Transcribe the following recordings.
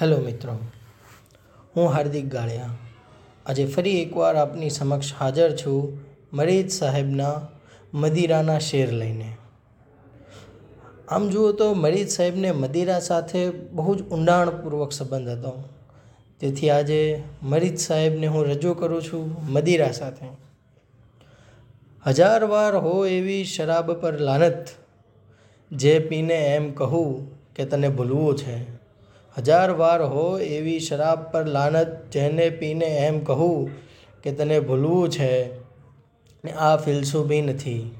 Hello મિત્રો, હું હાર્દિક ગાળિયા. આજે ફરી એકવાર આપની સમક્ષ હાજર છું મરીજ સાહેબના મદિરાના શેર લઈને. આમ જુઓ તો મરીજ સાહેબને મદિરા સાથે બહુ જ ઊંડાણપૂર્વક સંબંધ હતો. તેથી આજે મરીજ સાહેબને હું રજૂ કરું છું મદિરા સાથે. હજાર વાર હો એવી શરાબ પર લાનત, જે પીને એમ કહું કે તને ભૂલવું છે. હજાર વાર હો એવી શરાબ પર લાનત, જેને પીને એમ કહું કે તને ભૂલવું છે, ને આ ફિલસૂફી નથી.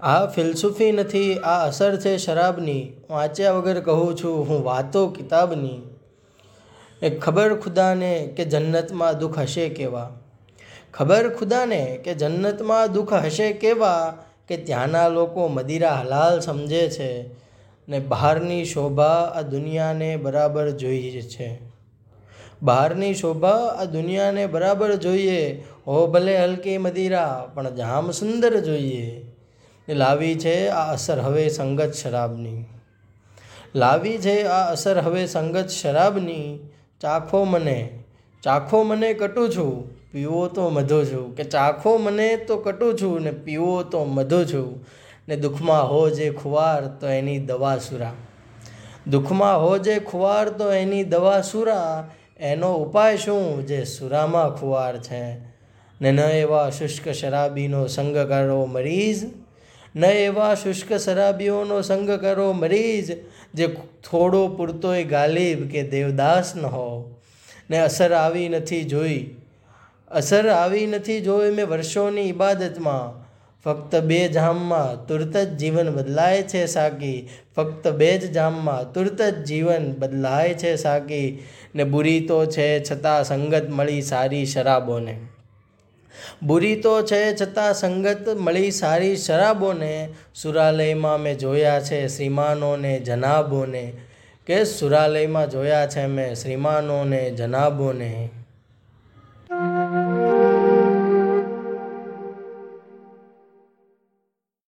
આ ફિલસૂફી નથી, આ અસર છે શરાબની. વાંચ્યા વગર કહું છું, હું વાતો કિતાબની. એ ખબર ખુદાને કે જન્નતમાં દુઃખ હશે કેવા? ખબર ખુદાને કે જન્નતમાં દુઃખ હશે કેવા? કે ત્યાંના લોકો મદિરા હલાલ સમજે છે ને બહારની શોભા આ દુનિયાને બરાબર જોઈએ છે. બહારની શોભા આ દુનિયાને બરાબર જોઈએ. હો ભલે હલકી મદિરા, પણ જામ સુંદર જોઈએ. ને લાવી છે આ અસર હવે સંગત શરાબની. લાવી છે આ અસર હવે સંગત શરાબની. ચાખો મને ચાખો મને કટું છું, પીવો તો મધો છું. કે ચાખો મને તો કટું છું ને પીવો તો મધો છું. ને દુઃખમાં હો જે ખુવાર તો એની દવા સુરા. દુઃખમાં હો જે ખુવાર તો એની દવા સુરા. એનો ઉપાય શું? જે સુરામાં ખુવાર છે. ને ન એવા શુષ્ક શરાબીનો સંગ કરો મરીઝ ન એવા શુષ્ક શરાબીઓનો સંગ કરો મરીઝ જે થોડો પૂરતોય ગાલિબ કે દેવદાસ ન હો. ને અસર આવી નથી જોઈ. અસર આવી નથી જોઈ મેં વર્ષોની ઇબાદતમાં. ફક્ત બે જામમાં તુરત જ જીવન બદલાય છે સાકી. ફક્ત બે જ જામમાં તુરત જ જીવન બદલાય છે સાકી. ને બુરી તો છે છતાં સંગત મળી સારી શરાબોને. બુરી તો છે છતાં સંગત મળી સારી શરાબોને. સુરાલયમાં મેં જોયા છે શ્રીમાનોને જનાબોને. કે સુરાલયમાં જોયા છે મેં શ્રીમાનોને જનાબોને.